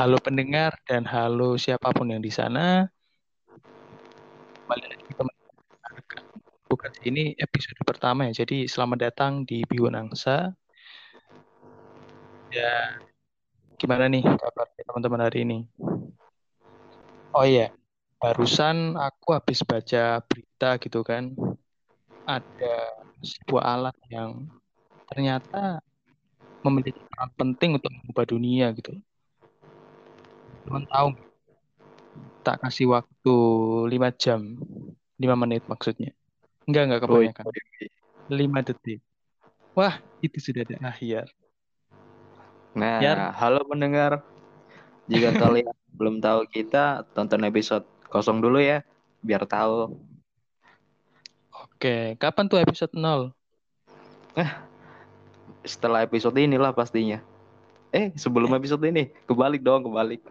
Halo pendengar dan halo siapa pun yang di sana. Kembali lagi teman Bukan ini episode pertama ya. Jadi selamat datang di Biwanangsa. Ya, gimana nih kabar teman-teman hari ini? Oh iya, barusan aku habis baca berita gitu kan. Ada sebuah alat yang ternyata memiliki peran penting untuk mengubah dunia gitu. Teman tahu tak kasih waktu 5 jam, 5 menit maksudnya. Enggak, enggak kebanyakan. 5 detik. Wah, itu sudah ada akhir. Nah, Yar. halo pendengar. Jika kalian belum tahu kita, tonton episode kosong dulu ya, biar tahu. Oke, kapan tuh episode 0? Setelah episode inilah pastinya. Eh, sebelum episode ini, kebalik dong, kebalik.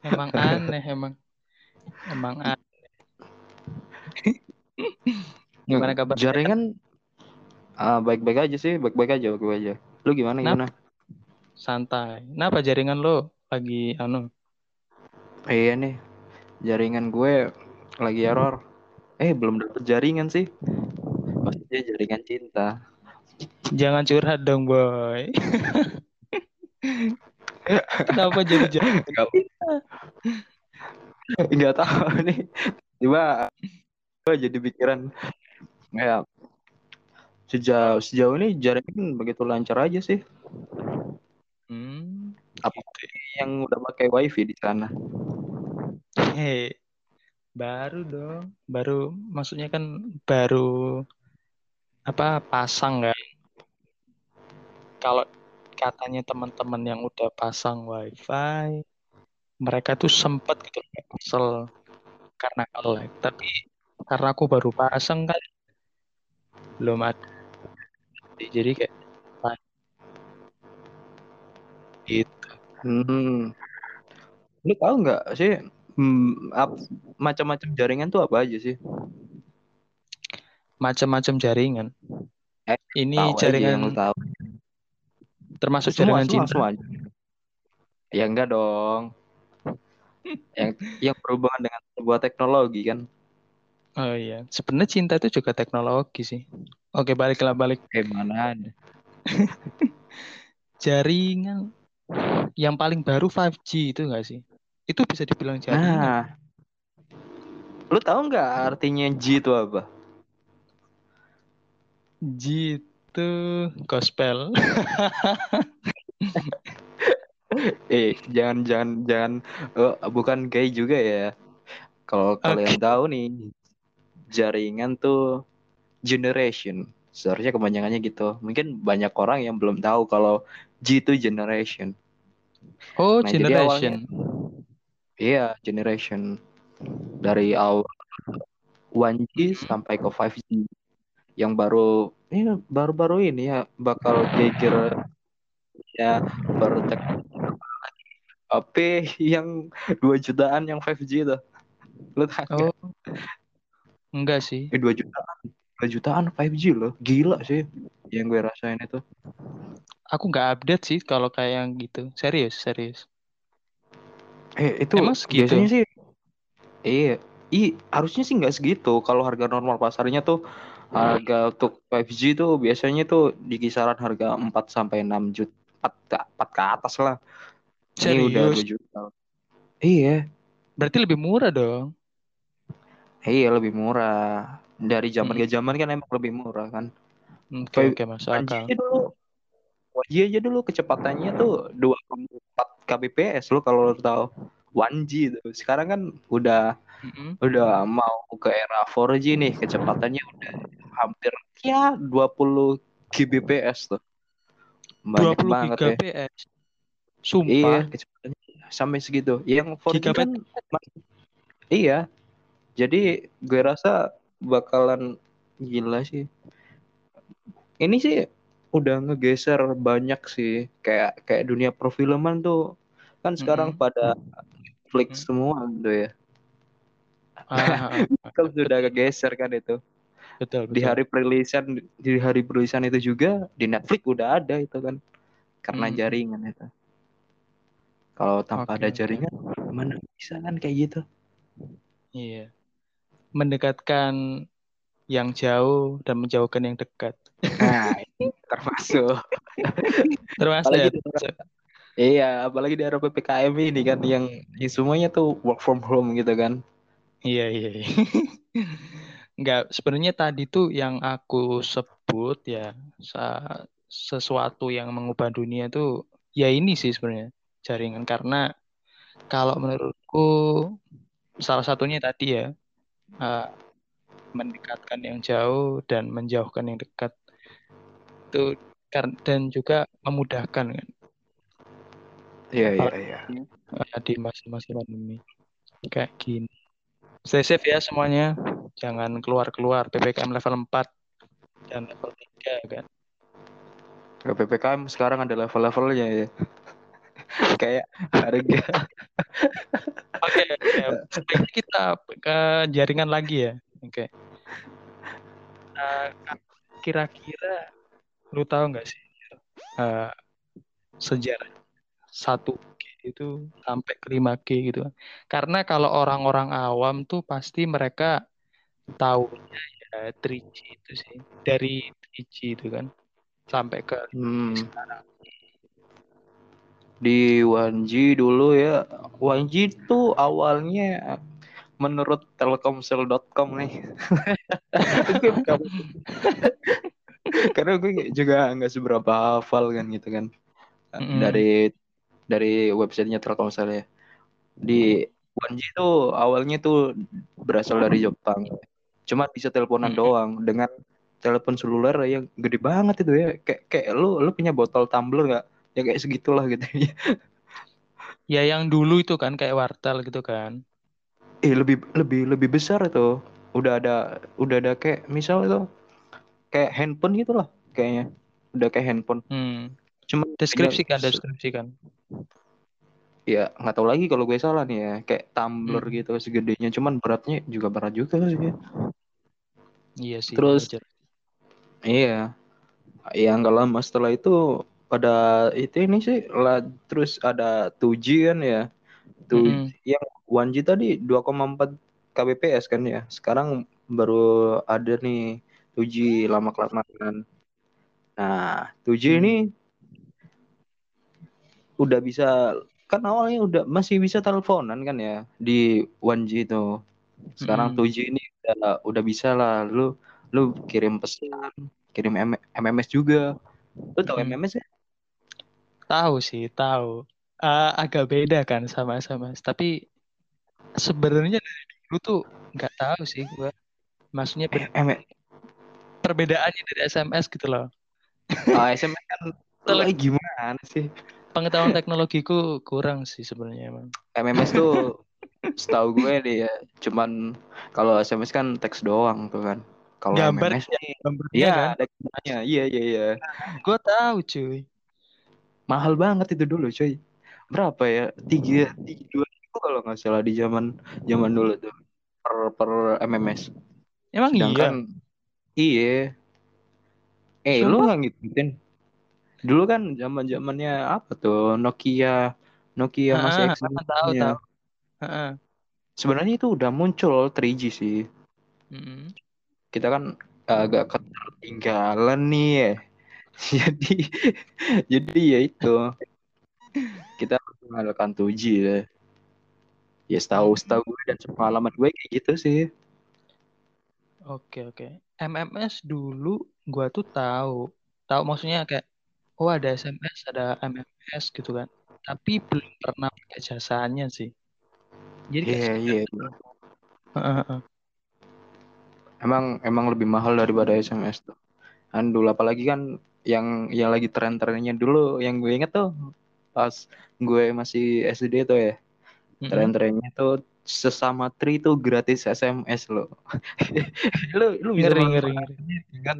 Emang aneh, emang. Emang aneh. Gimana kabar? Jaringan ah, baik-baik aja sih, baik-baik aja, baik-baik aja. Lu gimana Kenapa? gimana? Santai. Kenapa jaringan lo lagi anu? Iya nih, jaringan gue lagi error. Eh, belum dapet jaringan sih. Maksudnya jaringan cinta. Jangan curhat dong, boy. Kenapa jadi jaringan? enggak tahu nih. Tiba gue jadi pikiran ya sejauh sejauh ini jaringan begitu lancar aja sih. Hmm, Apa yang udah pakai wifi di sana? hei, baru dong. Baru, maksudnya kan baru apa pasang kan? Kalau katanya teman-teman yang udah pasang wifi, mereka tuh sempet gitu kesel karena lag. Tapi karena aku baru pasang kan, belum ada. Jadi kayak gitu. Hmm. Lu tahu nggak sih hmm, macam-macam jaringan tuh apa aja sih? Macam-macam jaringan. Eh, Ini Tahu jaringan tahu. termasuk Semua, jaringan semua, cinta. semua. Ya enggak dong. Yang yang berhubungan dengan sebuah teknologi kan. Oh iya, sebenarnya cinta itu juga teknologi sih. Oke, baliklah balik Eh mana ada. jaringan yang paling baru 5G itu enggak sih? Itu bisa dibilang jaringan. Nah, lu tahu nggak artinya G itu apa? G itu gospel. Eh, jangan jangan jangan oh, bukan gay juga ya. Kalau kalian tahu nih, jaringan tuh generation. Seharusnya kepanjangannya gitu. Mungkin banyak orang yang belum tahu kalau G itu generation. Oh, Nah, generation. Iya, generation. Dari awal 1G sampai ke 5G. Yang baru ini baru-baru ini ya bakal geger ya baru HP yang 2 jutaan yang 5G itu. Lu tahu? Oh. Enggak sih. Eh 2 jutaan. 2 jutaan 5G loh. Gila sih yang gue rasain itu. Aku nggak update sih kalau kayak yang gitu. Serius, serius. Eh itu Emang segitu? biasanya sih Iya, i harusnya sih nggak segitu. Kalau harga normal pasarnya tuh harga untuk 5G tuh biasanya tuh di kisaran harga 4 sampai 6 juta. 4, 4 ke atas lah. Ini udah Serius? 2 juta. Iya, Berarti lebih murah dong. iya lebih murah. Dari zaman Hmm. ke zaman kan emang lebih murah kan. Oke, Kayak oke, masuk 1G akal. aja dulu. 1G aja dulu kecepatannya tuh 24 kbps lo kalau lo tahu. 1G tuh. Sekarang kan udah Mm-mm. udah mau ke era 4G nih kecepatannya udah hampir ya 20 Gbps tuh 20 banyak banget ya Iya Sumpah. kecepatannya sampai segitu yang 4G Gigabyte. kan iya jadi gue rasa bakalan gila sih ini sih udah ngegeser banyak sih kayak kayak dunia perfilman tuh kan sekarang Mm-mm. pada Netflix semua tuh ya Ah, ah, ah. kan sudah kegeser kan itu betul, di betul. hari perilisan di hari perilisan itu juga di Netflix udah ada itu kan karena Hmm. jaringan itu Kalau tanpa Oke, ada jaringan, gimana bisa kan kayak gitu? Iya. Mendekatkan yang jauh dan menjauhkan yang dekat. Nah, termasuk. Termasuk apalagi ya. di iya, apalagi di era PPKM ini kan yang, yang semuanya tuh work from home gitu kan. Iya, iya. iya. Enggak, sebenarnya tadi tuh yang aku sebut ya sa- sesuatu yang mengubah dunia tuh ya ini sih sebenarnya jaringan karena kalau menurutku salah satunya tadi ya uh, mendekatkan yang jauh dan menjauhkan yang dekat itu dan juga memudahkan kan Iya, iya, iya. uh, di masa-masa pandemi kayak gini. Stay safe ya semuanya. Jangan keluar-keluar PPKM level 4 dan level 3 kan. PPKM sekarang ada level-levelnya ya. Kayak harga. Oke, oke. Sebaiknya kita ke jaringan lagi ya. Oke. Nah, kira-kira lu tahu nggak sih uh, sejarah 1G itu sampai ke 5G gitu. Karena kalau orang-orang awam tuh pasti mereka tahunya ya 3G itu sih. Dari 3G itu kan sampai ke 5G Hmm, sekarang. Di 1G dulu ya. 1G tuh awalnya menurut telkomsel.com nih. Karena gue juga nggak seberapa hafal kan gitu kan. Mm-mm. Dari dari websitenya Telkomsel ya. Di 1G tuh awalnya tuh berasal dari Jepang. Cuma bisa teleponan Mm-mm. doang dengan telepon seluler yang gede banget itu ya. Kayak kayak lu lu punya botol tumbler nggak? Ya kayak segitulah gitu. Ya yang dulu itu kan kayak wartel gitu kan. eh lebih lebih lebih besar itu. Udah ada udah ada kayak misal itu kayak handphone gitu lah kayaknya. Udah kayak handphone. Hmm. Cuma Deskripsikan, kayaknya se- deskripsikan. ya nggak tahu lagi kalau gue salah nih ya kayak tumbler Hmm. gitu segedenya cuman beratnya juga berat juga sih Iya sih, terus wajar. iya yang nggak lama setelah itu pada itu ini sih lah terus ada 2G kan ya tuh Mm-mm. yang 1G tadi 2,4 kbps kan ya sekarang baru ada nih 2G lama kelamaan nah 2G Hmm. ini udah bisa kan awalnya udah masih bisa teleponan kan ya di 1G itu sekarang Mm-mm. 2G ini udah udah bisa lah lu lu kirim pesan kirim M- MMS juga lu tau Mm-mm. MMS ya Tahu sih, tahu. Ah, agak beda kan sama SMS. Tapi sebenarnya dari dulu tuh nggak tahu sih gua. Maksudnya eh, ber- M- perbedaannya dari SMS gitu loh. ah, SMS kan lagi gimana sih Pengetahuan teknologiku kurang sih sebenarnya emang. MMS tuh setahu gue nih ya cuman kalau SMS kan teks doang tuh kan kalau MMS ya, nih iya kan. ada gambarnya iya iya iya Gue tahu cuy. Mahal banget itu dulu cuy berapa ya tiga tiga dua ribu kalau nggak salah di zaman zaman dulu tuh per per MMS Emang iya. sedangkan iya eh lu Sumpah. nggak ngikutin dulu kan zaman zamannya apa tuh Nokia Nokia masih Ah, X ah, tahu tahu. Heeh. sebenarnya itu udah muncul 3G sih Mm-mm. kita kan agak ketertinggalan nih ya. jadi jadi ya itu kita mengandalkan 2G ya. Ya setahu setahu gue dan sepengalaman gue kayak gitu sih. Oke oke. MMS dulu gua tuh tahu. Tahu maksudnya kayak oh ada SMS, ada MMS gitu kan. Tapi belum pernah pakai jasanya sih. Jadi kayak Iya iya. Heeh, heeh. Emang emang lebih mahal daripada SMS tuh. Dulu apalagi kan yang yang lagi tren-trennya dulu yang gue inget tuh pas gue masih SD tuh ya. Tren-trennya tuh sesama tri tuh gratis SMS lo. lu lu bisa Ngeri manfaatin ngeri ngeri. kan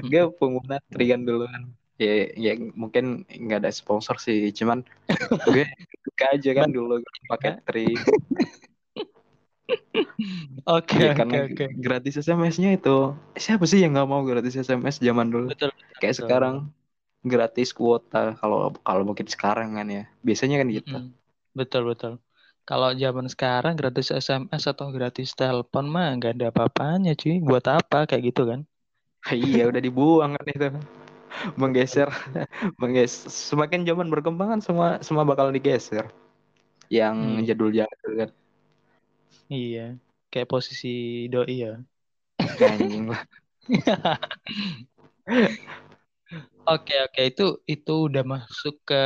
gue pengguna tri kan dulu kan ya ya mungkin nggak ada sponsor sih cuman gue suka aja kan dulu pakai tri Oke ya oke karena oke. gratis SMS-nya itu siapa sih yang nggak mau gratis SMS zaman dulu Betul. kayak betul. sekarang gratis kuota kalau kalau mungkin sekarang kan ya. Biasanya kan gitu. Mm-mm. Betul betul. Kalau zaman sekarang gratis SMS atau gratis telepon mah nggak ada apa-apanya cuy. Buat apa kayak gitu kan? iya udah dibuang kan itu. Menggeser, menggeser. Semakin zaman berkembang kan semua semua bakal digeser. Yang Hmm. jadul-jadul kan. Iya. Kayak posisi doi ya. Anjing lah. Oke oke itu itu udah masuk ke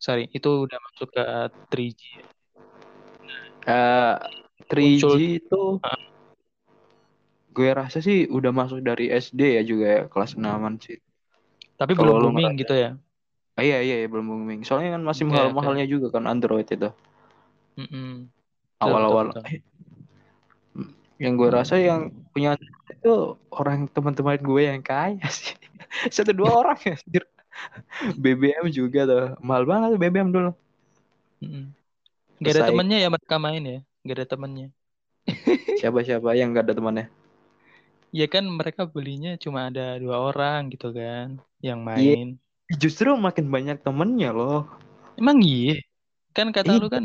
sorry itu udah masuk ke 3G. ya. Eh, 3G Muncul. itu gue rasa sih udah masuk dari SD ya juga ya kelas 6 sih. Tapi Kalau belum lu booming gitu ya. Ah, iya iya iya, belum booming. Soalnya kan masih mahal-mahalnya juga kan Android itu. Mm-mm. Betul, Awal-awal. Yang gue rasa yang punya itu orang teman-teman gue yang kaya sih. Satu dua orang ya. BBM juga tuh. Mahal banget BBM dulu. Mm-mm. Gak ada temennya ya mereka main ya. Gak ada temennya. Siapa-siapa yang gak ada temannya. Ya kan mereka belinya cuma ada dua orang gitu kan yang Iya. main. Justru makin banyak temennya loh. Emang iya? Kan kata Iya. lu kan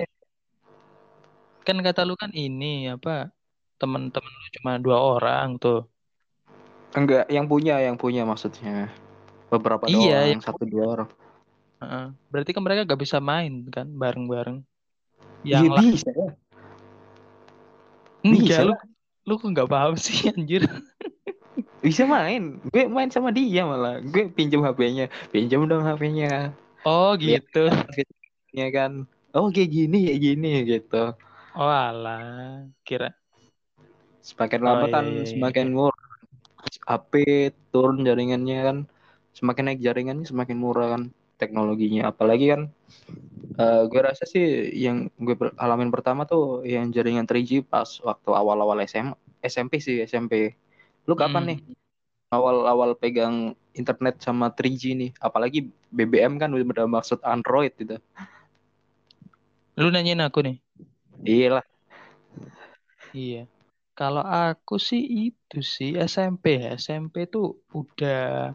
kan kata lu kan ini apa temen-temen lu cuma dua orang tuh. Enggak, yang punya, yang punya maksudnya. Beberapa Iya, doang, satu dua orang. Heeh. Berarti kan mereka gak bisa main kan bareng-bareng. Iya Yang lain bisa ya. enggak bisa lu lu kok nggak paham sih anjir. Bisa main. Gue main sama dia malah. Gue pinjam HP-nya. Pinjam dong HP-nya. Oh gitu. Ya kan. Oh kayak gini, kayak gini gitu. Oh alah, kira. Semakin Oh lama iya kan iya iya. semakin murah. HP turun jaringannya kan. Semakin naik jaringannya semakin murah kan teknologinya. Apalagi kan eh, gue rasa sih yang gue alamin pertama tuh yang jaringan 3G pas waktu awal-awal SM, SMP sih SMP. Lu kapan nih Mm. awal-awal pegang internet sama 3G nih? Apalagi BBM kan udah maksud Android gitu. Lu nanyain aku nih. Iya lah. Iya. Kalau aku sih itu sih SMP ya. SMP tuh udah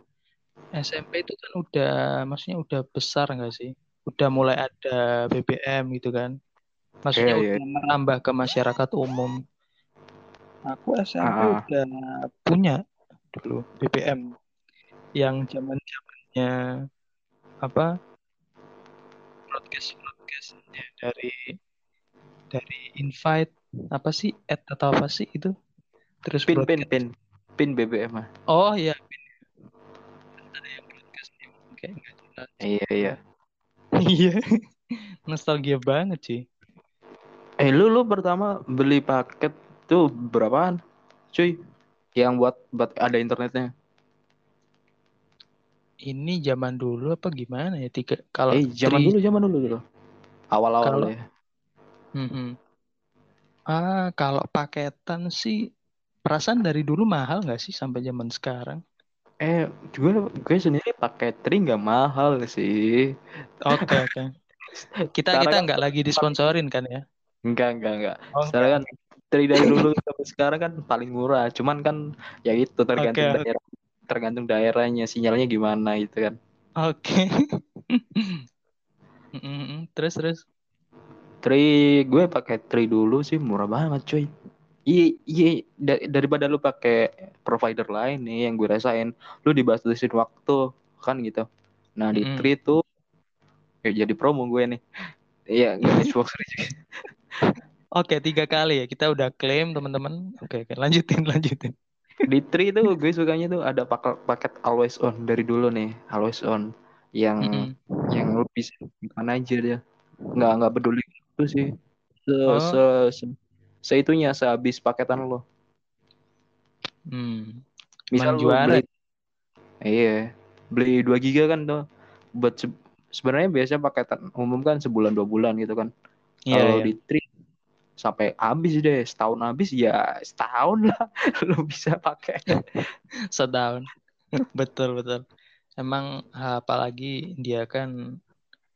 SMP itu kan udah maksudnya udah besar nggak sih? Udah mulai ada BBM gitu kan. Maksudnya Iya, iya. udah merambah ke masyarakat umum. Aku SMP Ah, ah. udah punya dulu BBM yang zaman-zamannya apa? broadcast broadcast ya, dari dari invite apa sih add atau apa sih itu terus Pin pin broadcast pin pin BBM ah. oh iya ada yang broadcast kayak nggak jelas Iya iya. iya nostalgia banget sih Eh lu lu pertama beli paket tuh berapaan? Cuy. Yang buat buat ada internetnya. ini zaman dulu apa gimana ya tiga kalau Eh zaman tri- dulu zaman dulu dulu. Awal-awal Kalau- ya. Mm-mm. ah kalau paketan sih perasaan dari dulu mahal nggak sih sampai zaman sekarang Eh gue gue sendiri pakai tri nggak mahal sih. oke oke kita Sekarang kita kan- nggak lagi disponsorin kan ya Enggak enggak enggak. Oh, Sekarang kan tri dari dulu sampai sekarang kan paling murah. Cuman kan ya itu tergantung Oke, oke. daerah tergantung daerahnya sinyalnya gimana gitu kan. Oke. Mm-mm. Terus terus. Tri gue pakai tri dulu sih murah banget cuy. Iya iya da- daripada lu pakai provider lain nih yang gue rasain, lu dibatasin waktu kan gitu. Nah di tri tuh ya jadi promo gue nih. Iya juga. Oke tiga kali ya kita udah klaim teman-teman. Oke oke lanjutin lanjutin. Di tri tuh gue sukanya tuh ada paket paket always on dari dulu nih always on yang Mm-mm. yang lu bisa aja dia nggak nggak peduli itu sih se, Oh. se, se, seitunya sehabis paketan lo Hmm. misal juara. beli iya beli 2 giga kan tuh buat se- sebenarnya biasa paketan umum kan sebulan dua bulan gitu kan Iya kalau iya. di tri sampai habis deh setahun habis ya setahun lah lu bisa pakai Setahun. betul betul. Emang apalagi dia kan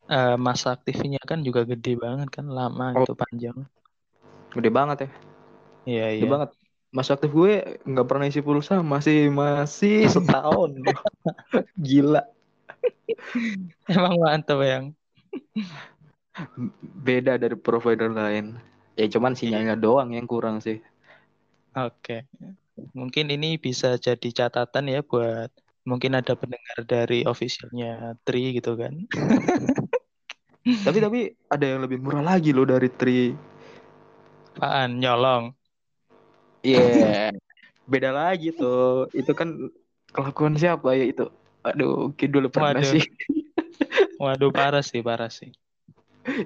eh, masa aktifnya kan juga gede banget kan lama Oh. gitu panjang. gede banget ya Iya gede iya. banget masa aktif gue nggak pernah isi pulsa masih masih setahun gila Emang mantep yang. Beda dari provider lain. Ya cuman sinyalnya doang yang kurang sih. Oke. Mungkin ini bisa jadi catatan ya buat mungkin ada pendengar dari officialnya Tri gitu kan. tapi tapi ada yang lebih murah lagi loh dari Tri. Apaan? Nyolong. Iya. Yeah. Beda lagi tuh. Itu kan kelakuan siapa ya itu? Aduh, kidul pernah Waduh. sih. Waduh, parah sih, parah sih.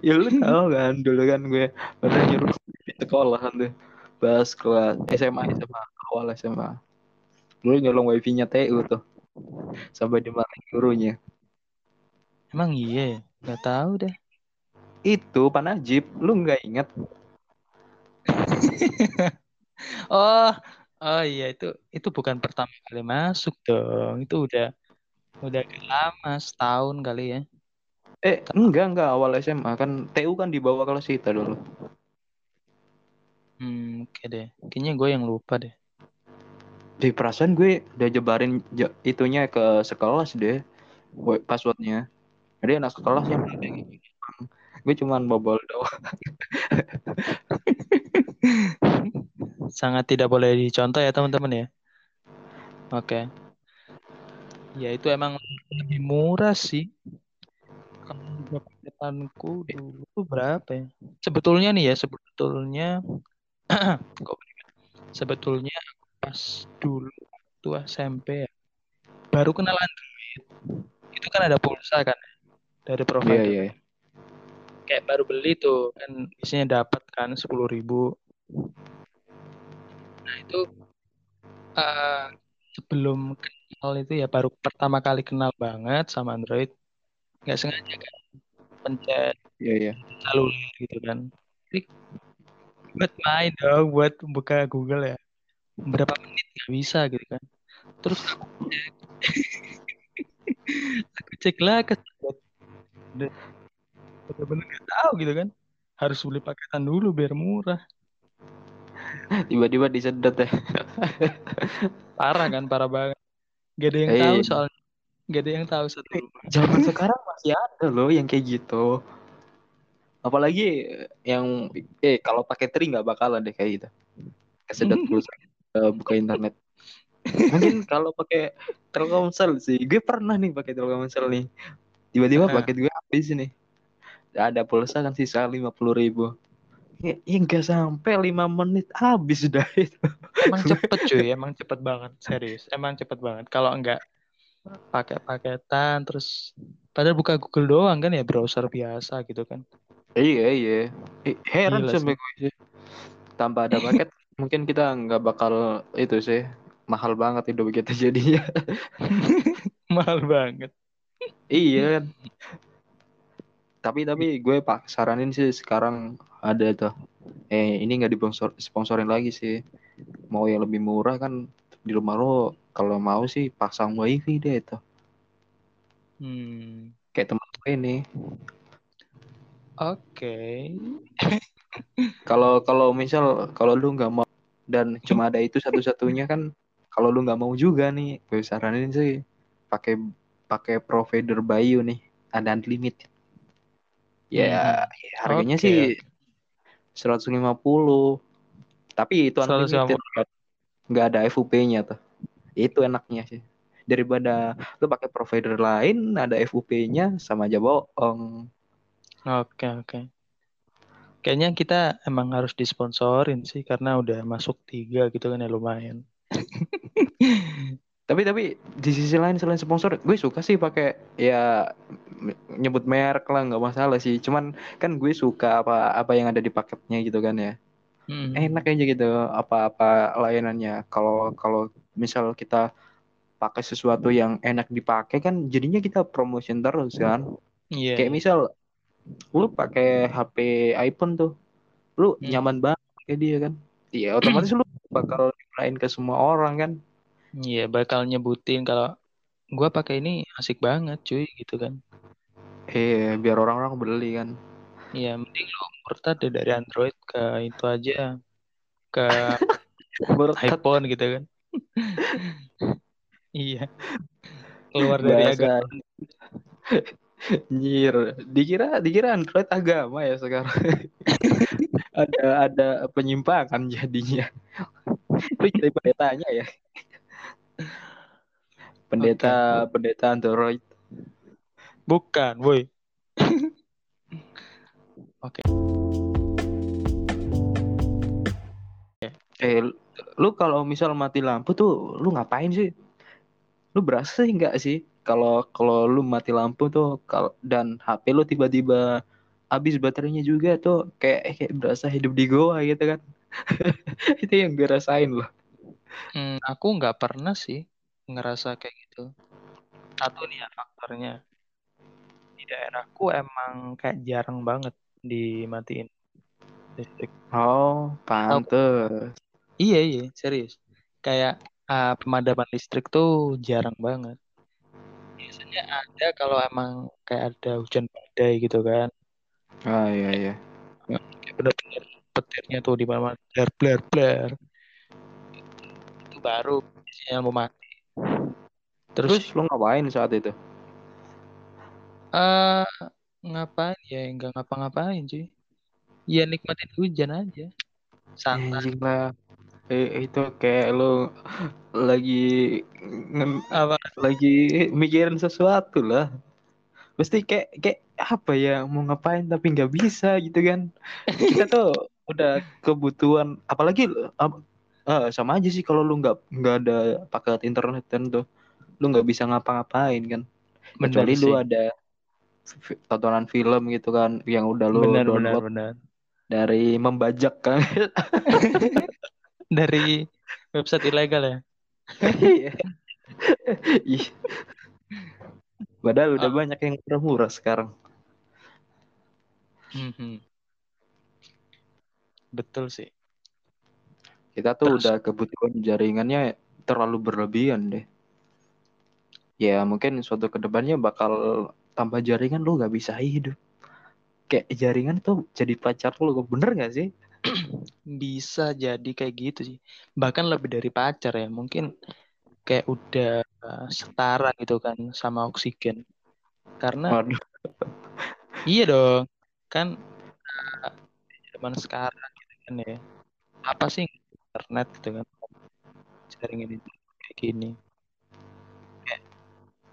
ya lu tau kan dulu kan gue pernah nyuruh di sekolah kan tuh pas kelas SMA SMA awal SMA dulu nyolong wifi-nya TU tuh sampai dimarahin gurunya Emang iya, nggak tahu deh. itu Pak Najib lu nggak inget oh, oh iya itu itu bukan pertama kali masuk dong. Itu udah udah lama setahun kali ya. eh enggak enggak awal SMA kan TU kan dibawa kelas kita dulu Hmm, oke deh. Kayaknya gue yang lupa deh. di perasaan gue udah jebarin je- itunya ke sekelas deh passwordnya jadi anak sekelas yang gue cuman bobol doang Sangat tidak boleh dicontoh ya teman-teman ya. Oke. Ya itu emang lebih murah sih. Paketanku dulu berapa ya? Sebetulnya nih ya, sebetulnya sebetulnya pas dulu waktu SMP ya, baru kenal Android. Itu kan ada pulsa kan ya, dari provider. iya Kayak baru beli tuh kan biasanya dapat kan 10.000 ribu. Nah itu eh, sebelum kenal itu ya baru pertama kali kenal banget sama Android. Nggak sengaja kan pencet iya iya seluler gitu kan. Jadi buat main dong, buat buka Google ya. Berapa menit nggak bisa gitu kan. Terus aku cek, aku cek lah ke bener-bener nggak tahu gitu kan. Harus beli paketan dulu biar murah. tiba-tiba disedot ya Parah kan, parah banget. Gak ada yang Iya. tahu soalnya. Gak ada yang tahu satu. zaman sekarang masih ada loh yang kayak gitu apalagi yang eh kalau pakai tri nggak bakalan deh kayak gitu kesedot pulsa eh, buka internet mungkin kalau pakai Telkomsel sih gue pernah nih pakai Telkomsel nih tiba-tiba paket gue habis nih ada pulsa kan sisa lima puluh ribu ya, ya sampai lima menit habis dah itu Emang cepet cuy, emang cepet banget, serius. Emang cepet banget. Kalau enggak pakai paketan terus padahal buka Google doang kan ya browser biasa gitu kan. iya iya heran Gila sampai gue sih tanpa ada paket mungkin kita nggak bakal itu sih mahal banget hidup kita jadinya Mahal banget. Iya kan. Tapi tapi gue pak saranin sih sekarang ada tuh. Eh ini nggak disponsor sponsorin lagi sih. Mau yang lebih murah kan di rumah lo kalau mau sih pasang wifi deh itu. Hmm. kayak temen gue ini. Oke. kalau kalau misal kalau lu nggak mau dan cuma ada itu satu-satunya kan kalau lu nggak mau juga nih gue saranin sih pakai pakai provider Bayu nih ada unlimited. Ya, ya harganya Oke, sih 150 tapi itu 150. unlimited nggak ada FUP-nya tuh. Itu enaknya sih. Daripada lu pakai provider lain ada FUP-nya sama aja bohong. Oke, oke. Kayaknya kita emang harus disponsorin sih karena udah masuk tiga gitu kan ya lumayan. tapi tapi di sisi lain selain sponsor gue suka sih pakai ya nyebut merek lah nggak masalah sih cuman kan gue suka apa apa yang ada di paketnya gitu kan ya Hmm. enak aja gitu apa-apa layanannya kalau kalau misal kita pakai sesuatu yang enak dipakai kan jadinya kita promotion terus kan Iya. kayak misal lu pakai HP iPhone tuh lu Hmm. nyaman banget pakai dia kan iya otomatis lu bakal lain ke semua orang kan Iya, bakal nyebutin kalau gua pakai ini asik banget cuy gitu kan. eh biar orang-orang beli kan Iya, mending lu murtad deh dari Android ke itu aja ke iPhone gitu kan. Iya. Keluar dari agama. Nyir, dikira dikira Android agama ya sekarang. ada ada penyimpangan jadinya. Lu jadi pendetanya ya. Pendeta pendeta Android. Bukan, woi. Oke. Eh, lu- kalau misal mati lampu tuh lu ngapain sih? Lu berasa sih nggak sih kalau kalau lu mati lampu tuh kalau dan HP lu tiba-tiba habis baterainya juga tuh kayak kayak berasa hidup di goa gitu kan. Itu yang gue rasain loh. Hmm, aku nggak pernah sih ngerasa kayak gitu. Satu nih ya faktornya. Di daerahku emang kayak jarang banget dimatiin listrik. Oh, pantes. Iya, iya, serius. Kayak ah, pemadaman listrik tuh jarang banget. Biasanya ada kalau emang kayak ada hujan badai gitu kan. Ah iya iya. Kayak bener-bener petirnya tuh di mana-mana blar blar blar. Itu baru biasanya mau. Terus Terus lu ngapain saat itu? eh ngapain ya? Enggak ngapa-ngapain cuy. Ya nikmatin hujan aja. Santai. Anjing lah. Eh, itu kayak lu lagi Apa? lagi mikirin sesuatu lah. Pasti kayak kayak apa ya mau ngapain tapi nggak bisa gitu kan. Kita tuh udah kebutuhan apalagi ap- eh, sama aja sih kalau lu nggak nggak ada paket internet kan tuh lu nggak bisa ngapa-ngapain kan. Bener Kecuali lu ada tontonan film gitu kan yang udah lu benar, download benar. dari membajak kan. Dari website ilegal ya. Iya. Padahal udah Ah. banyak yang murah-murah sekarang. Mhm. Betul sih. Kita tuh Terus- udah kebutuhan jaringannya terlalu berlebihan deh. Ya mungkin suatu ke depannya bakal tambah jaringan lu gak bisa hidup. Kayak jaringan tuh jadi pacar lu, bener gak sih? Bisa jadi kayak gitu sih. Bahkan lebih dari pacar ya. Mungkin kayak udah setara gitu kan sama oksigen. Karena Waduh. iya dong. Kan uh, zaman sekarang gitu kan ya. Apa sih internet gitu kan. Jaringan itu kayak gini.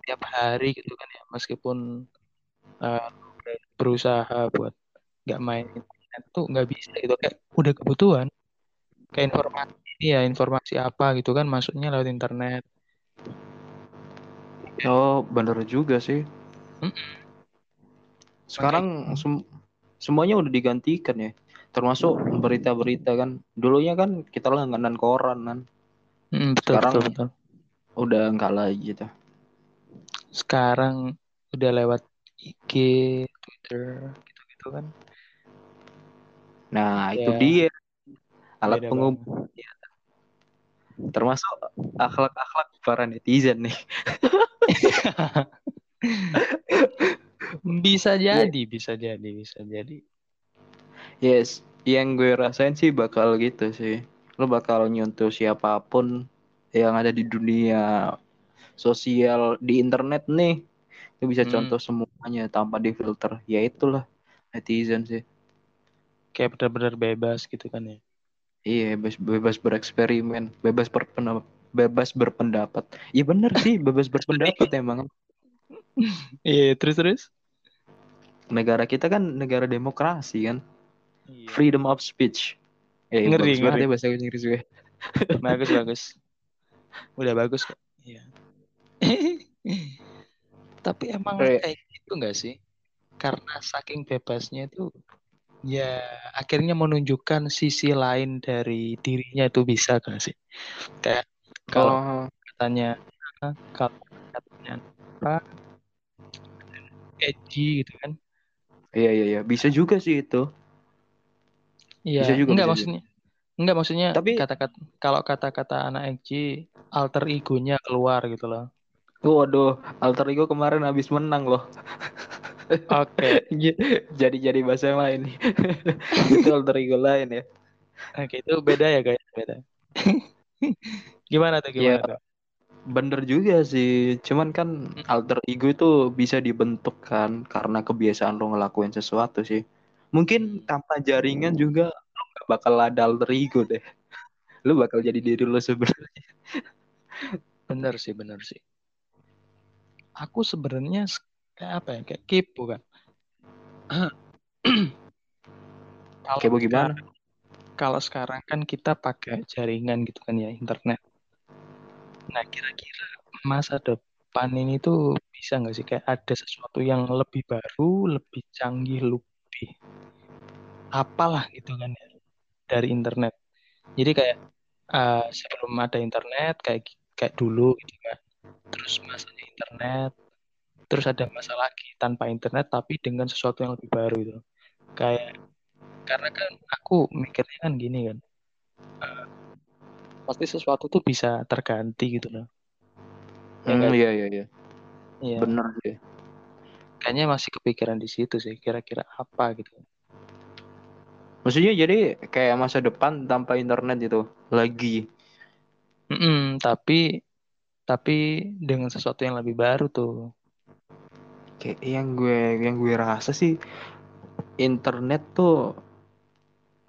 Tiap hari gitu kan ya. Meskipun uh, berusaha buat nggak main internet tuh nggak bisa gitu kayak udah kebutuhan kayak informasi ya informasi apa gitu kan masuknya lewat internet Oh bener juga sih. Sekarang sem- semuanya udah digantikan ya. Termasuk berita-berita kan. Dulunya kan kita langganan koran kan. Mm, betul Sekarang- betul betul Udah enggak lagi gitu. Sekarang udah lewat IG Twitter gitu gitu kan Nah itu Ya. dia. Alat Beda pengumpul termasuk akhlak-akhlak para netizen nih. bisa Iya. jadi bisa jadi bisa jadi Yes, yang gue rasain sih bakal gitu sih. Lo bakal nyuntuh siapa pun yang ada di dunia sosial di internet nih. Lo bisa Hmm. contoh semuanya tanpa difilter. Ya itulah netizen sih. kayak benar-benar bebas gitu kan ya Iya, bebas, bebas bereksperimen, bebas berpendapat, bebas berpendapat. Iya bener sih, bebas berpendapat emang. iya terus terus Negara kita kan negara demokrasi kan, Iya. freedom of speech. Eh, Ngeri, ngeri. ya bahasa Inggris gue. bagus bagus udah bagus kok iya tapi emang Kayak- kayak gitu nggak sih karena saking bebasnya itu ya akhirnya menunjukkan sisi lain dari dirinya itu bisa gak sih kayak kalau Oh, katanya kalau katanya apa edgy gitu kan iya iya iya, bisa juga sih itu. Iya, Bisa juga, enggak bisa maksudnya. Enggak maksudnya Tapi- kata-kata kalau kata-kata anak edgy alter egonya keluar gitu loh. Waduh, alter ego kemarin habis menang loh. Oke. jadi jadi bahasa yang lain nih. itu alter ego lain ya. Oke, itu beda ya guys, beda. gimana tuh gimana Iya. tuh? bener juga sih cuman kan alter ego itu bisa dibentuk kan karena kebiasaan lo ngelakuin sesuatu sih mungkin tanpa jaringan juga lo gak bakal ada alter ego deh lo bakal jadi diri lo sebenarnya bener sih bener sih aku sebenarnya kayak apa ya kayak kepo kan. Kalau Kepo gimana? kalau sekarang kan kita pakai jaringan gitu kan ya internet. Nah kira-kira masa depan ini tuh bisa nggak sih? Kayak ada sesuatu yang lebih baru lebih canggih lebih apalah gitu kan ya dari internet. Jadi kayak eh, sebelum ada internet kayak kayak dulu gitu kan terus masanya internet terus ada masa lagi tanpa internet tapi dengan sesuatu yang lebih baru itu kayak karena kan aku mikirnya kan gini kan eh, pasti sesuatu tuh bisa terganti gitu loh ya Hmm, sih? iya iya iya. Iya. Bener sih. kayaknya masih kepikiran di situ sih kira-kira apa gitu Maksudnya jadi kayak masa depan tanpa internet itu lagi. Mm-mm, tapi tapi dengan sesuatu yang lebih baru tuh Kayak yang gue yang gue rasa sih internet tuh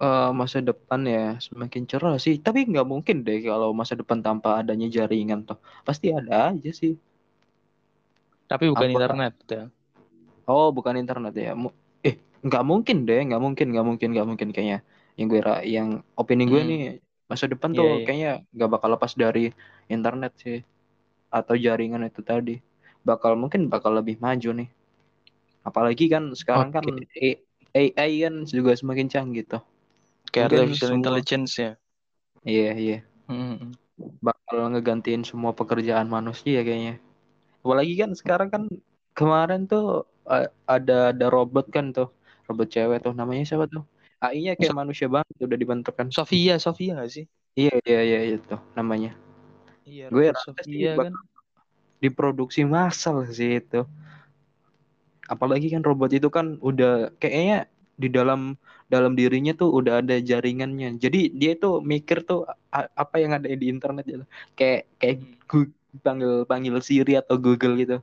eh, masa depan ya semakin cerah sih. Tapi nggak mungkin deh kalau masa depan tanpa adanya jaringan tuh. Pasti ada aja sih. tapi bukan Apa? internet ya Oh, bukan internet ya. Mu- Eh, nggak mungkin deh, nggak mungkin, nggak mungkin, nggak mungkin kayaknya. Yang gue yang opini gue Hmm. nih masa depan Iya, tuh iya. kayaknya nggak bakal lepas dari internet sih atau jaringan itu tadi. Bakal mungkin bakal lebih maju nih. Apalagi kan sekarang kan Oke. A- AI kan juga semakin canggih tuh. kayak Mungkin artificial semua- intelligence ya Iya, iya. Mm-mm. Bakal ngegantiin semua pekerjaan manusia kayaknya. Apalagi kan sekarang kan kemarin tuh ada ada robot kan tuh, robot cewek tuh namanya siapa tuh? AI-nya kayak manusia banget udah dibentuk kan. Sofia Sofia nggak sih Iya iya iya itu namanya. Iya Gue rasa sih Sofia kan diproduksi massal sih itu. Apalagi kan robot itu kan udah kayaknya di dalam dalam dirinya tuh udah ada jaringannya. Jadi dia tuh mikir tuh apa yang ada di internet gitu. Kayak kayak Hmm. Gu- panggil panggil Siri atau Google gitu.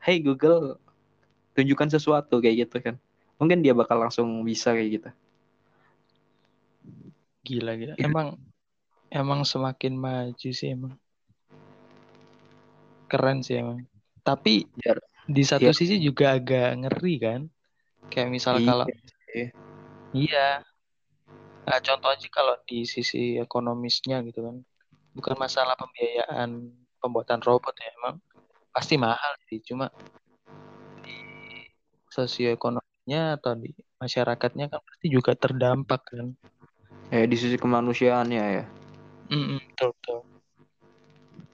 Hey Google, tunjukkan sesuatu kayak gitu kan. Mungkin dia bakal langsung bisa kayak gitu. gila gila emang emang semakin maju sih emang keren sih emang. Tapi Jar- di satu Iya. sisi juga agak ngeri kan? Kayak misal Iya kalau iya. Nah, contoh aja kalau di sisi ekonomisnya gitu kan. Bukan masalah pembiayaan pembuatan robot ya emang pasti mahal sih. Cuma di sosioekonominya atau di masyarakatnya kan pasti juga terdampak kan. Eh di sisi kemanusiaannya ya. Mm-mm, betul betul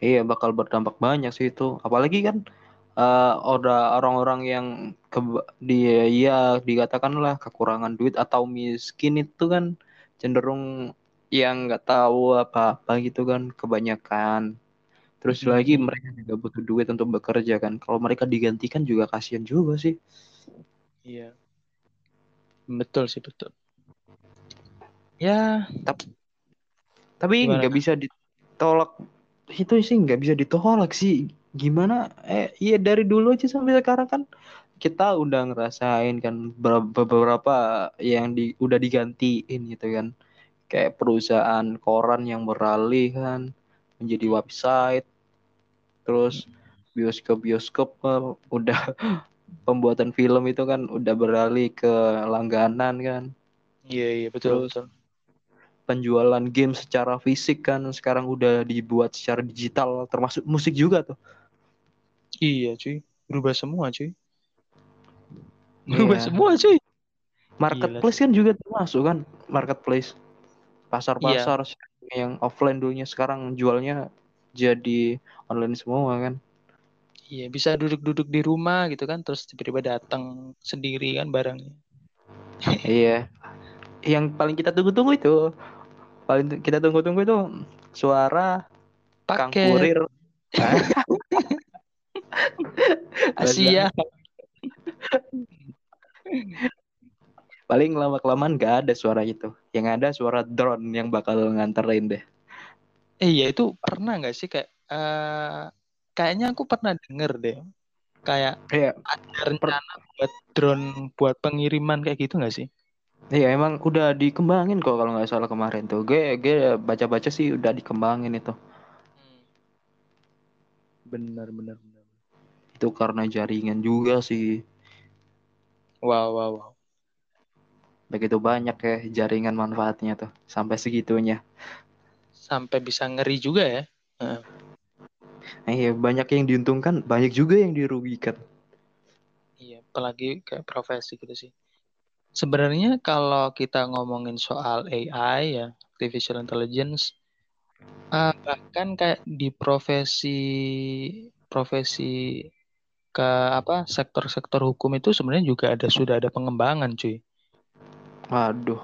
Iya bakal berdampak banyak sih itu. Apalagi kan eh ada orang-orang yang ke dia ya dikatakanlah kekurangan duit atau miskin itu kan cenderung yang nggak tahu apa-apa gitu kan kebanyakan. Terus Mhm. lagi mereka juga butuh duit untuk bekerja kan. Kalau mereka digantikan juga kasihan juga sih. Iya. Betul sih, betul. Ya, Tapi Gimana? nggak bisa ditolak. Itu sih nggak bisa ditolak sih. Gimana? Eh iya dari dulu aja sampai sekarang kan kita udah ngerasain kan ber- beberapa yang di udah digantiin gitu kan. Kayak perusahaan koran yang beralih kan menjadi website. Terus bioskop-bioskop eh, udah pembuatan film itu kan udah beralih ke langganan kan. iya iya betul Terus- betul. Penjualan game secara fisik kan sekarang udah dibuat secara digital termasuk musik juga tuh. Iya cuy, berubah semua cuy. Berubah Iya. semua cuy. Marketplace kan juga termasuk kan marketplace. Pasar-pasar Iya. yang offline dulunya sekarang jualnya jadi online semua kan. Iya bisa duduk-duduk di rumah gitu kan, terus tiba-tiba datang sendiri kan barangnya. iya. Yang paling kita tunggu-tunggu itu paling kita tunggu-tunggu itu suara Kang Paket Kurir. Asia. Paling lama kelamaan gak ada suara itu. Yang ada suara drone yang bakal nganterin deh. Eh iya itu pernah nggak sih kayak eh, kayaknya aku pernah denger deh. Kayak Iya, ada rencana buat drone buat pengiriman kayak gitu nggak sih? Iya emang udah dikembangin kok kalau nggak salah kemarin tuh. Gue gue baca-baca sih udah dikembangin itu. Benar, benar, benar. Itu karena jaringan juga sih. Wow, wow, wow. Begitu banyak ya jaringan manfaatnya tuh sampai segitunya. Sampai bisa ngeri juga ya. Heeh. Nah, iya banyak yang diuntungkan, banyak juga yang dirugikan. Iya, apalagi kayak profesi gitu sih. Sebenarnya kalau kita ngomongin soal AI ya, artificial intelligence, uh, bahkan kayak di profesi profesi ke apa sektor-sektor hukum itu sebenarnya juga ada sudah ada pengembangan, cuy. Waduh,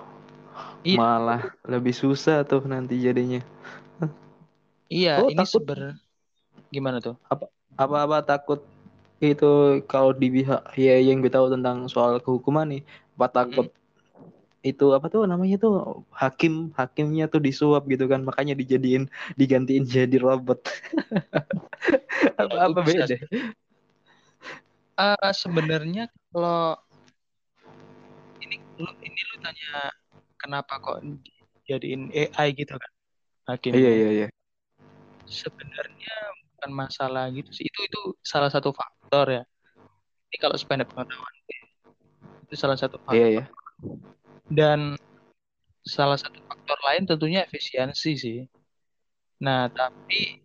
Iya. malah lebih susah tuh nanti jadinya. Iya, Oh, ini sebenarnya gimana tuh? Apa-apa takut itu kalau di pihak ya yang gue tahu tentang soal kehukuman nih, apa takut itu apa tuh namanya tuh hakim hakimnya tuh disuap gitu kan makanya dijadiin digantiin jadi robot. Apa apa beda Uh, sebenarnya kalau ini lu ini lu tanya kenapa kok jadiin AI gitu kan hakim. Iya iya iya. Sebenarnya bukan masalah gitu sih. Itu itu salah satu faktor ya. Ini kalau sependek pengetahuan itu salah satu faktor. Iya iya. Dan salah satu faktor lain tentunya efisiensi sih. Nah tapi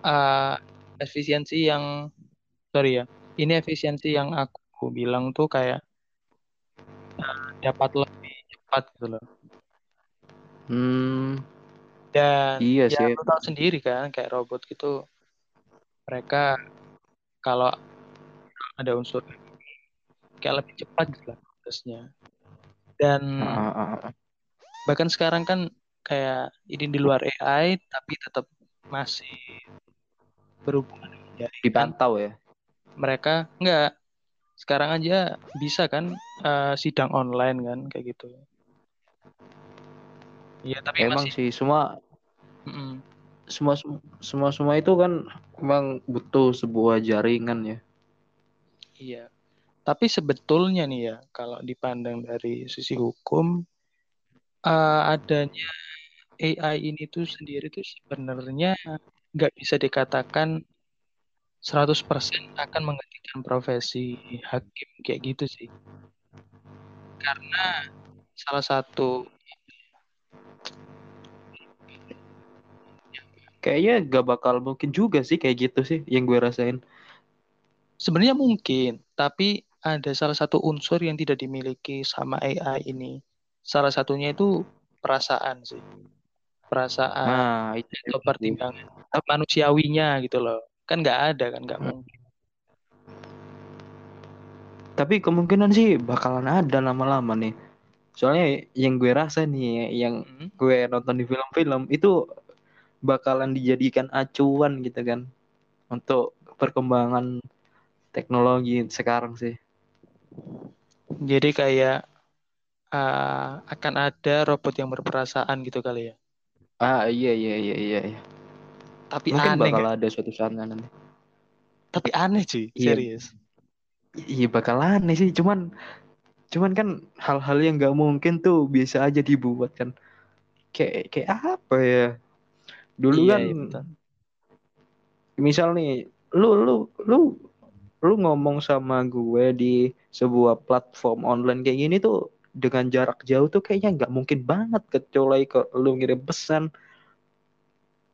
uh, efisiensi yang sorry ya ini efisiensi yang aku bilang tuh kayak uh, dapat lebih cepat gitu loh. Hmm. Dan iya ya sih. lu tahu sendiri kan kayak robot gitu mereka kalau ada unsur kayak lebih cepat gitu lah prosesnya. Dan Ah, ah, ah. bahkan sekarang kan kayak ini di luar AI tapi tetap masih berhubungan dengan jaringan dipantau ya? Mereka enggak. Sekarang aja bisa kan uh, sidang online kan kayak gitu. Iya tapi emang masih sih semua Mm-mm. semua semua semua itu kan emang butuh sebuah jaringan ya. Iya tapi sebetulnya nih ya kalau dipandang dari sisi hukum uh, adanya AI ini tuh sendiri tuh sebenarnya nggak bisa dikatakan 100% akan menggantikan profesi hakim kayak gitu sih. Karena salah satu kayaknya gak bakal mungkin juga sih kayak gitu sih yang gue rasain sebenarnya mungkin, tapi ada salah satu unsur yang tidak dimiliki sama AI ini. Salah satunya itu perasaan sih. Perasaan nah itu atau pertimbangan manusiawinya gitu loh. Kan nggak ada kan nggak Hmm. mungkin. tapi kemungkinan sih bakalan ada lama-lama nih soalnya yang gue rasa nih yang Mm. gue nonton di film-film itu bakalan dijadikan acuan gitu kan untuk perkembangan teknologi sekarang sih Jadi kayak uh, akan ada robot yang berperasaan gitu kali ya. ah iya iya iya iya, iya. Tapi mungkin aneh bakal ada suatu saat nanti Tapi aneh cuy, Iya. serius. iya bakal aneh sih cuman cuman kan hal-hal yang nggak mungkin tuh bisa aja dibuat kan kayak kayak apa ya dulu Iya, kan iya, misal nih lu lu lu lu ngomong sama gue di sebuah platform online kayak gini tuh dengan jarak jauh tuh kayaknya nggak mungkin banget kecuali ke lu ngirim pesan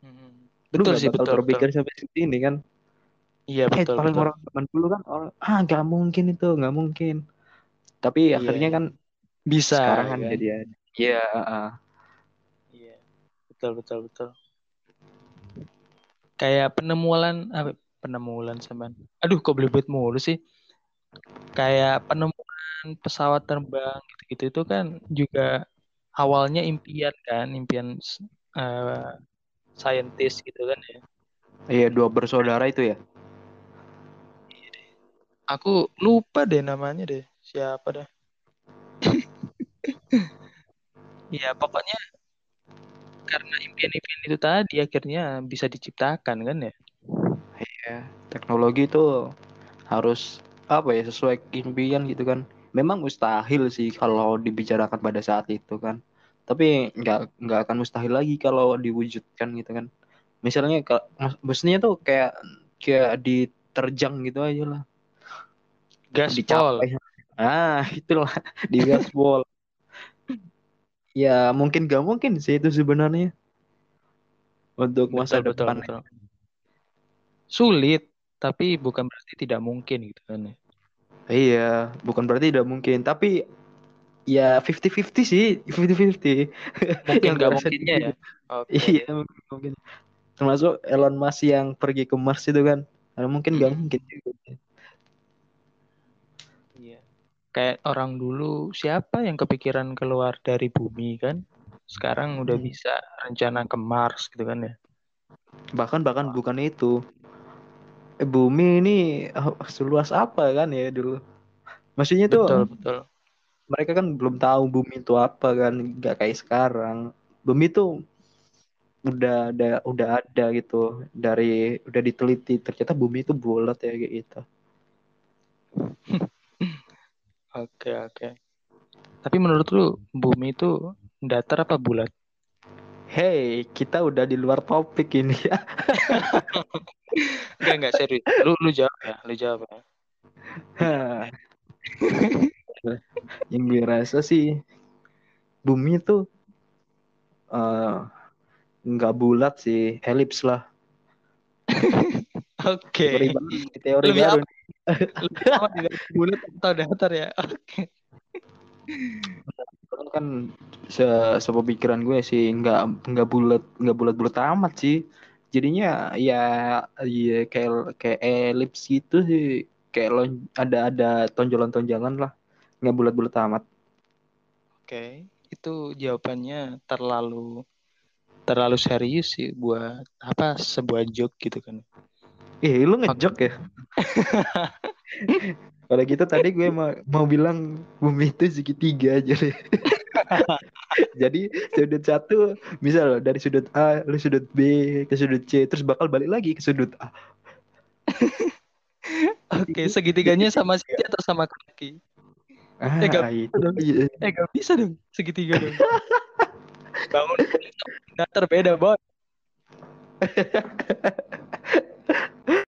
Mm. lu Betul sih, betul, betul. terpikir sampai sini kan Iya, eh betul, paling betul. orang zaman dulu kan orang ah nggak mungkin itu nggak mungkin tapi Iya, akhirnya iya. kan Bisa sekarang kan kan? jadi ada iya. Iya, betul betul betul. Kayak penemuan apa? Penemuan sampean. Aduh, kok belibet mulu sih? Kayak penemuan pesawat terbang gitu-gitu itu kan juga awalnya impian kan, impian uh, saintis gitu kan ya. iya dua bersaudara itu ya Aku lupa deh namanya deh. Siapa dah? Iya, pokoknya karena impian-impian itu tadi akhirnya bisa diciptakan kan ya. ya teknologi itu harus apa ya sesuai impian gitu kan. Memang mustahil sih kalau dibicarakan pada saat itu kan. Tapi nggak nggak akan mustahil lagi kalau diwujudkan gitu kan. Misalnya maksudnya tuh kayak kayak diterjang gitu aja lah. Gaspol ah itulah di gaspol ya mungkin gak mungkin sih itu sebenarnya. Untuk masa betul, depan. betul, betul. sulit tapi bukan berarti tidak mungkin gitu kan ya. Iya bukan berarti tidak mungkin. Tapi ya 50-50 sih 50-50 mungkin gak mungkinnya ya. Okay. iya mungkin, mungkin. Termasuk Elon Musk yang pergi ke Mars itu kan. Karena mungkin gak mungkin juga iya. Kayak orang dulu siapa yang kepikiran keluar dari bumi kan? Sekarang udah hmm. bisa rencana ke Mars gitu kan ya. Bahkan bahkan bukan itu bumi ini seluas apa kan ya dulu? Maksudnya tuh betul betul. mereka kan belum tahu bumi itu apa kan nggak kayak sekarang. Bumi itu udah ada udah ada gitu. Dari udah diteliti ternyata bumi itu bulat ya kayak gitu. Oke oke. Tapi menurut lu bumi itu datar apa bulat Hey, kita udah di luar topik ini ya. enggak, enggak serius. Lu lu jawab ya, lu jawab ya. yang gue rasa sih bumi itu uh, nggak bulat sih, elips lah. Oke. Okay. Teori, teori baru. bulat atau datar ya? Oke. Okay kan se sepemikiran gue sih nggak nggak bulat nggak bulat bulat amat sih. Jadinya ya ya kayak kayak elips gitu sih. Kayak lo ada ada tonjolan tonjolan lah. Nggak bulat bulat amat. Oke itu jawabannya terlalu terlalu serius sih buat apa sebuah joke gitu kan. Eh lu ngejok ya? Kalau gitu tadi gue mau mau bilang bumi itu segitiga aja deh. Jadi sudut satu misal dari sudut A lu sudut B ke sudut C terus bakal balik lagi ke sudut A. Oke, segitiganya sama sisi atau sama kaki? Ah, eh, gak itu. Dong. Eh, gak bisa dong segitiga dong. Bangun datar beda, boy.